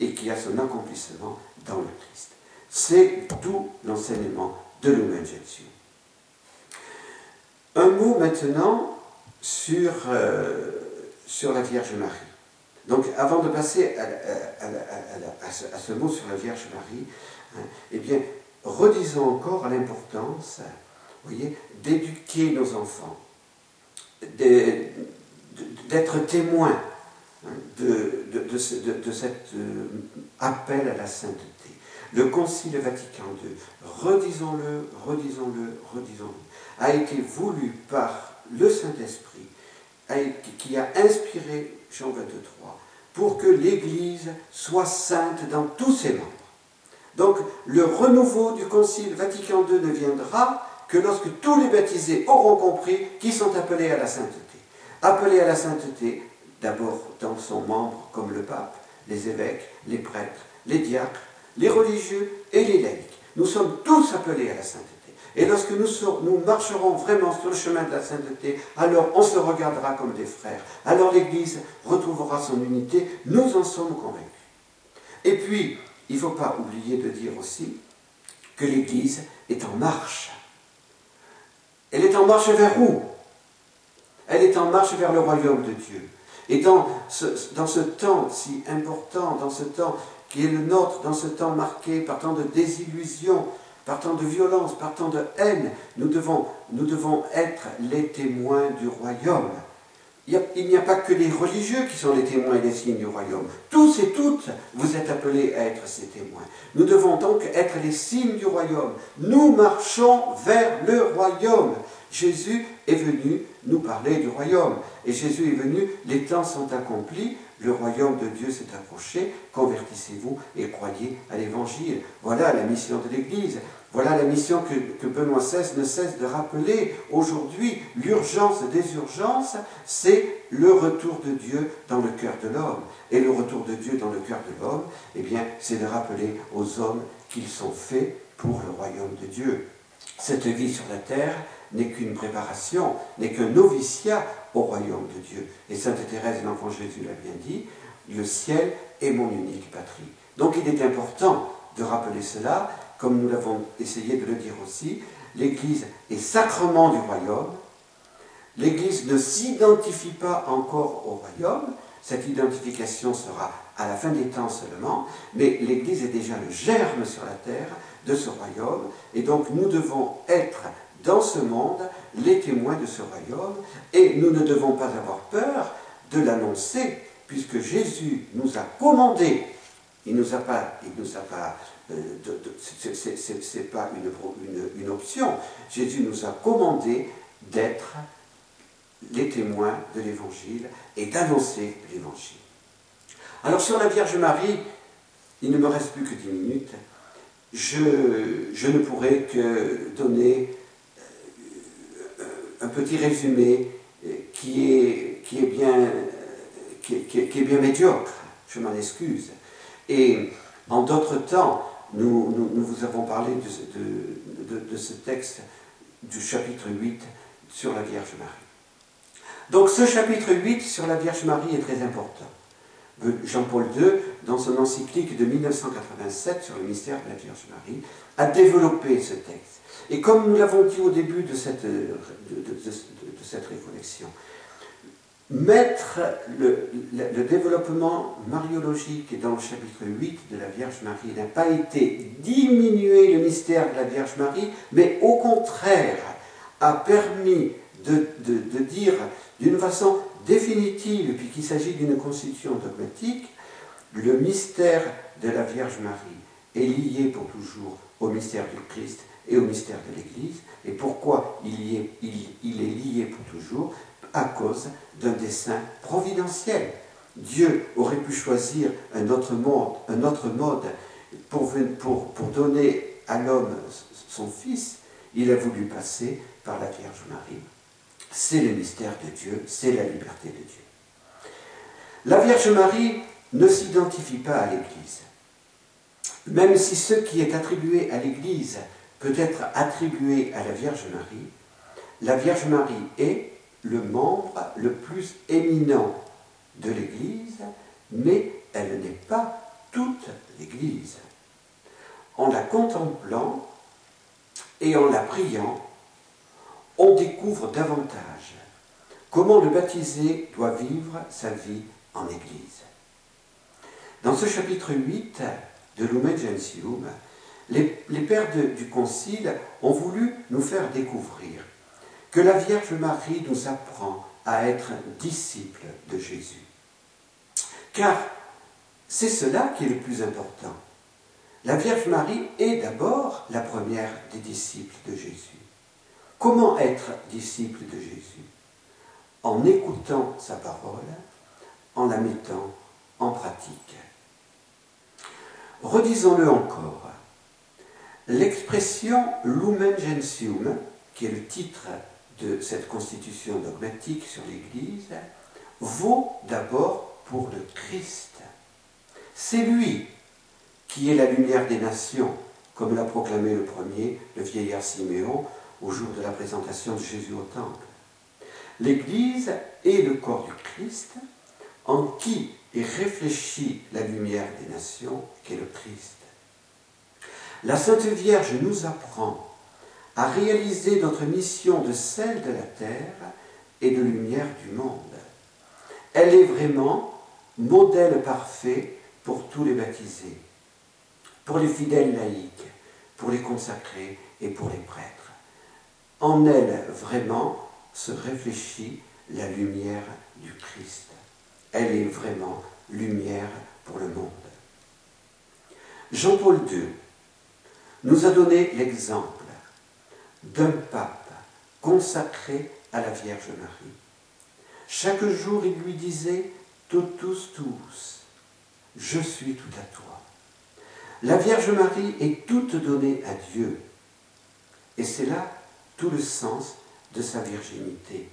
et qui a son accomplissement dans le Christ. C'est tout l'enseignement de Jésus. Un mot maintenant sur, euh, sur la Vierge Marie. Donc avant de passer à, ce, mot sur la Vierge Marie, hein, eh bien, redisons encore l'importance, voyez, d'éduquer nos enfants, d'être témoins hein, de, de, cet euh, appel à la sainteté. Le Concile Vatican II, redisons-le, redisons-le, redisons-le a été voulu par le Saint-Esprit, qui a inspiré Jean 23, pour que l'Église soit sainte dans tous ses membres. Donc le renouveau du Concile Vatican II ne viendra que lorsque tous les baptisés auront compris qu'ils sont appelés à la sainteté. Appelés à la sainteté, d'abord dans son membre comme le pape, les évêques, les prêtres, les diacres, les religieux et les laïcs. Nous sommes tous appelés à la sainteté. Et lorsque nous, marcherons vraiment sur le chemin de la sainteté, alors on se regardera comme des frères. Alors l'Église retrouvera son unité, nous en sommes convaincus. Et puis, il ne faut pas oublier de dire aussi que l'Église est en marche. Elle est en marche vers où? Elle est en marche vers le royaume de Dieu. Et dans ce temps si important, dans ce temps qui est le nôtre, dans ce temps marqué par tant de désillusions, partant de violence, partant de haine, nous devons, nous devons être les témoins du royaume. il n'y a pas que les religieux qui sont les témoins des signes du royaume. Tous et toutes, vous êtes appelés à être ces témoins. Nous devons donc être les signes du royaume. Nous marchons vers le royaume. Jésus est venu nous parler du royaume. Et Jésus est venu, les temps sont accomplis, le royaume de Dieu s'est approché, convertissez-vous et croyez à l'évangile. Voilà la mission de l'Église. Voilà la mission que, Benoît XVI ne cesse de rappeler aujourd'hui. L'urgence des urgences, c'est le retour de Dieu dans le cœur de l'homme. Et le retour de Dieu dans le cœur de l'homme, eh bien, c'est de rappeler aux hommes qu'ils sont faits pour le royaume de Dieu. Cette vie sur la terre n'est qu'une préparation, n'est qu'un noviciat au royaume de Dieu. Et Sainte Thérèse, l'enfant Jésus l'a bien dit, le ciel est mon unique patrie. Donc il est important de rappeler cela comme nous l'avons essayé de le dire aussi, l'Église est sacrement du royaume. L'Église ne s'identifie pas encore au royaume, cette identification sera à la fin des temps seulement, mais l'Église est déjà le germe sur la terre de ce royaume, et donc nous devons être dans ce monde les témoins de ce royaume, et nous ne devons pas avoir peur de l'annoncer, puisque Jésus nous a commandé, il nous a pas, il nous a pas euh, ce n'est pas une, une, option. Jésus nous a commandé d'être les témoins de l'Évangile et d'annoncer l'Évangile. Alors sur la Vierge Marie, il ne me reste plus que dix minutes. Je, je ne pourrai que donner un petit résumé qui est, qui est, bien, qui qui est bien médiocre. Je m'en excuse. Et en d'autres temps, nous, vous avons parlé de, ce texte du chapitre 8 sur la Vierge Marie. Donc ce chapitre 8 sur la Vierge Marie est très important. Jean-Paul II, dans son encyclique de 1987 sur le mystère de la Vierge Marie, a développé ce texte. Et comme nous l'avons dit au début de cette, de cette mettre le, développement mariologique dans le chapitre 8 de la Vierge Marie n'a pas été diminuer le mystère de la Vierge Marie, mais au contraire a permis de, de dire d'une façon définitive, puis qu'il s'agit d'une constitution dogmatique, le mystère de la Vierge Marie est lié pour toujours au mystère du Christ et au mystère de l'Église. Et pourquoi il, est, lié pour toujours à cause d'un dessein providentiel. Dieu aurait pu choisir un autre, monde, un autre mode pour donner à l'homme son fils. Il a voulu passer par la Vierge Marie. C'est le mystère de Dieu, c'est la liberté de Dieu. La Vierge Marie ne s'identifie pas à l'Église. Même si ce qui est attribué à l'Église peut être attribué à la Vierge Marie, la Vierge Marie est le membre le plus éminent de l'Église, mais elle n'est pas toute l'Église. En la contemplant et en la priant, on découvre davantage comment le baptisé doit vivre sa vie en Église. Dans ce chapitre 8 de Lumen Gentium, les, pères du Concile ont voulu nous faire découvrir que la Vierge Marie nous apprend à être disciples de Jésus. Car c'est cela qui est le plus important. La Vierge Marie est d'abord la première des disciples de Jésus. Comment être disciple de Jésus? En écoutant sa parole, en la mettant en pratique. Redisons-le encore. L'expression lumen gentium, qui est le titre de cette constitution dogmatique sur l'Église vaut d'abord pour le Christ. C'est lui qui est la lumière des nations, comme l'a proclamé le premier, le vieillard Siméon, au jour de la présentation de Jésus au Temple. L'Église est le corps du Christ, en qui est réfléchie la lumière des nations, qui est le Christ. La Sainte Vierge nous apprend à réaliser notre mission de celle de la terre et de lumière du monde. Elle est vraiment modèle parfait pour tous les baptisés, pour les fidèles laïcs, pour les consacrés et pour les prêtres. En elle, vraiment, se réfléchit la lumière du Christ. Elle est vraiment lumière pour le monde. Jean-Paul II nous a donné l'exemple d'un pape consacré à la Vierge Marie. Chaque jour, il lui disait Totus tous, je suis tout à toi. La Vierge Marie est toute donnée à Dieu. Et c'est là tout le sens de sa virginité.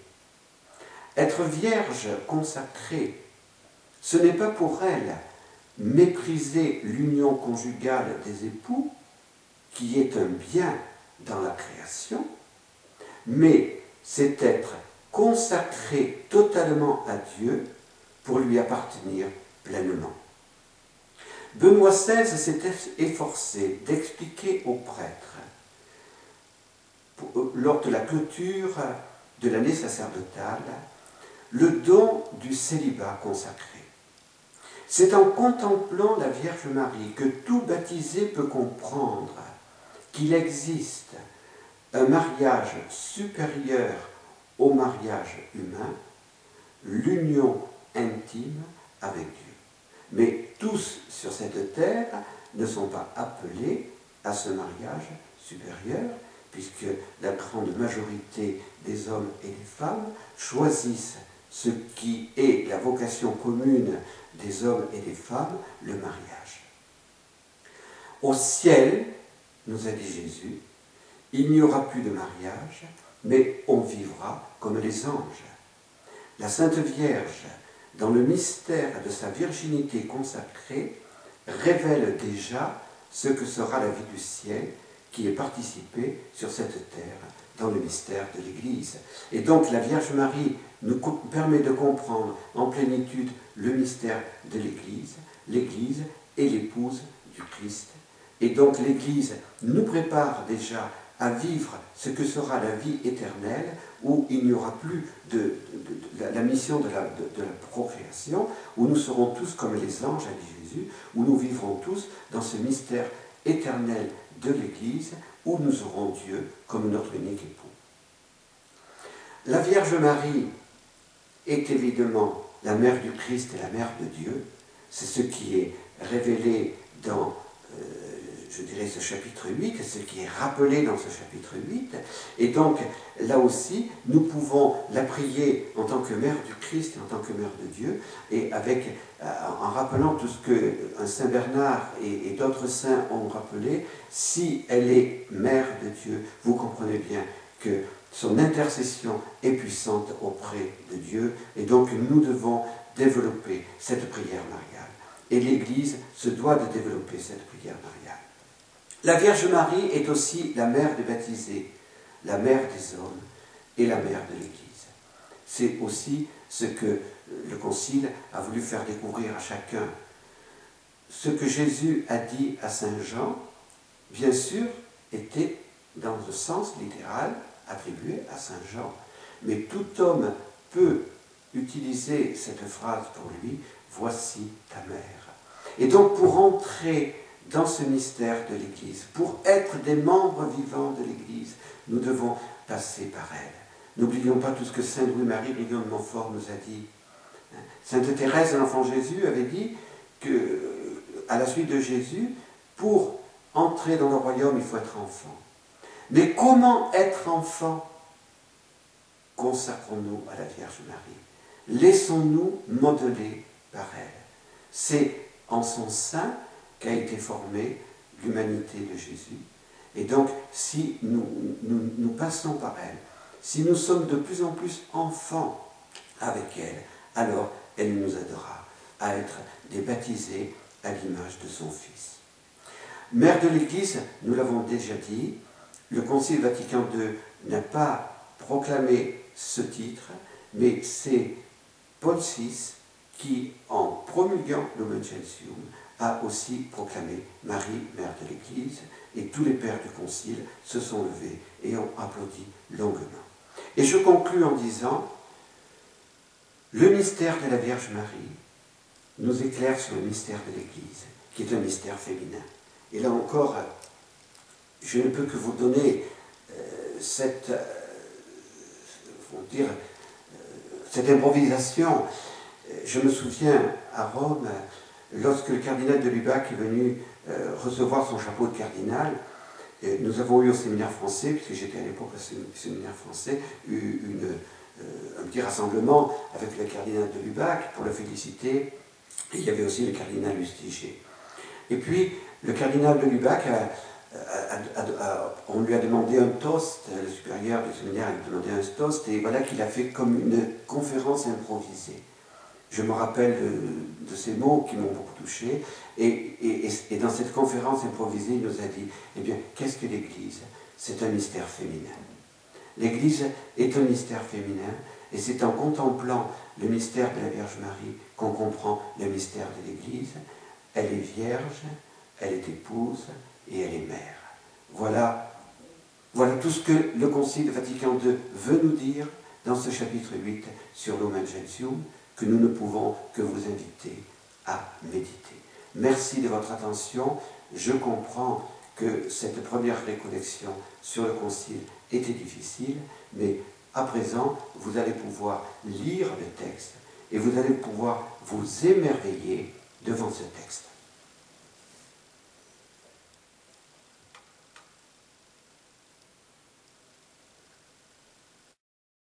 Être vierge consacrée, ce n'est pas pour elle mépriser l'union conjugale des époux, qui est un bien dans la création, mais c'est être consacré totalement à Dieu pour lui appartenir pleinement. Benoît XVI s'est efforcé d'expliquer aux prêtres, euh, lors de la clôture de l'année sacerdotale, le don du célibat consacré. C'est en contemplant la Vierge Marie que tout baptisé peut comprendre qu'il existe un mariage supérieur au mariage humain, l'union intime avec Dieu. Mais tous sur cette terre ne sont pas appelés à ce mariage supérieur, puisque la grande majorité des hommes et des femmes choisissent ce qui est la vocation commune des hommes et des femmes, le mariage. Au ciel, nous a dit Jésus, il n'y aura plus de mariage, mais on vivra comme les anges. La Sainte Vierge, dans le mystère de sa virginité consacrée, révèle déjà ce que sera la vie du ciel qui est participée sur cette terre dans le mystère de l'Église. Et donc la Vierge Marie nous permet de comprendre en plénitude le mystère de l'Église. L'Église est l'épouse du Christ. Et donc l'Église nous prépare déjà à vivre ce que sera la vie éternelle, où il n'y aura plus de, la, mission de la, de la, procréation, où nous serons tous comme les anges, a dit Jésus, où nous vivrons tous dans ce mystère éternel de l'Église, où nous aurons Dieu comme notre unique époux. La Vierge Marie est évidemment la mère du Christ et la mère de Dieu. C'est ce qui est révélé dans je dirais, ce chapitre 8, ce qui est rappelé dans ce chapitre 8. Et donc, là aussi, nous pouvons la prier en tant que mère du Christ et en tant que mère de Dieu, et avec, euh, en rappelant tout ce que un Saint Bernard et, et d'autres saints ont rappelé, si elle est mère de Dieu, vous comprenez bien que son intercession est puissante auprès de Dieu, et donc nous devons développer cette prière mariale. Et l'Église se doit de développer cette prière mariale. La Vierge Marie est aussi la mère des baptisés, la mère des hommes et la mère de l'Église. C'est aussi ce que le Concile a voulu faire découvrir à chacun. Ce que Jésus a dit à Saint Jean, bien sûr, était dans le sens littéral attribué à Saint Jean. Mais tout homme peut utiliser cette phrase pour lui, voici ta mère. Et donc pour entrer dans ce mystère de l'Église. Pour être des membres vivants de l'Église, nous devons passer par elle. N'oublions pas tout ce que Saint Louis-Marie Brignon de Montfort nous a dit. Sainte Thérèse l'Enfant Jésus avait dit que, à la suite de Jésus, pour entrer dans le royaume, il faut être enfant. Mais comment être enfant? Consacrons-nous à la Vierge Marie. Laissons-nous modeler par elle. C'est en son sein qu'a été formée l'humanité de Jésus. Et donc, si nous, passons par elle, si nous sommes de plus en plus enfants avec elle, alors elle nous aidera à être des baptisés à l'image de son Fils. Mère de l'Église, nous l'avons déjà dit, le Concile Vatican II n'a pas proclamé ce titre, mais c'est Paul VI qui, en promulguant Gentium, a aussi proclamé Marie, mère de l'Église, et tous les pères du Concile se sont levés et ont applaudi longuement. Et je conclus en disant, le mystère de la Vierge Marie nous éclaire sur le mystère de l'Église, qui est un mystère féminin. Et là encore, je ne peux que vous donner euh, cette, euh, euh, cette improvisation, je me souviens à Rome, lorsque le cardinal de Lubac est venu euh, recevoir son chapeau de cardinal, nous avons eu au séminaire français, puisque j'étais à l'époque au séminaire français, eu euh, un petit rassemblement avec le cardinal de Lubac pour le féliciter. Il y avait aussi le cardinal Lustiger. Et puis, le cardinal de Lubac, on lui a demandé un toast, le supérieur du séminaire a demandé un toast, et voilà qu'il a fait comme une conférence improvisée. Je me rappelle de, ces mots qui m'ont beaucoup touché. Et, dans cette conférence improvisée, il nous a dit, eh bien, qu'est-ce que l'Église? C'est un mystère féminin. L'Église est un mystère féminin, et c'est en contemplant le mystère de la Vierge Marie qu'on comprend le mystère de l'Église. Elle est vierge, elle est épouse et elle est mère. Voilà, voilà tout ce que le Concile Vatican II veut nous dire dans ce chapitre 8 sur l'Omen Gentium, que nous ne pouvons que vous inviter à méditer. Merci de votre attention. Je comprends que cette première récollection sur le Concile était difficile, mais à présent, vous allez pouvoir lire le texte et vous allez pouvoir vous émerveiller devant ce texte.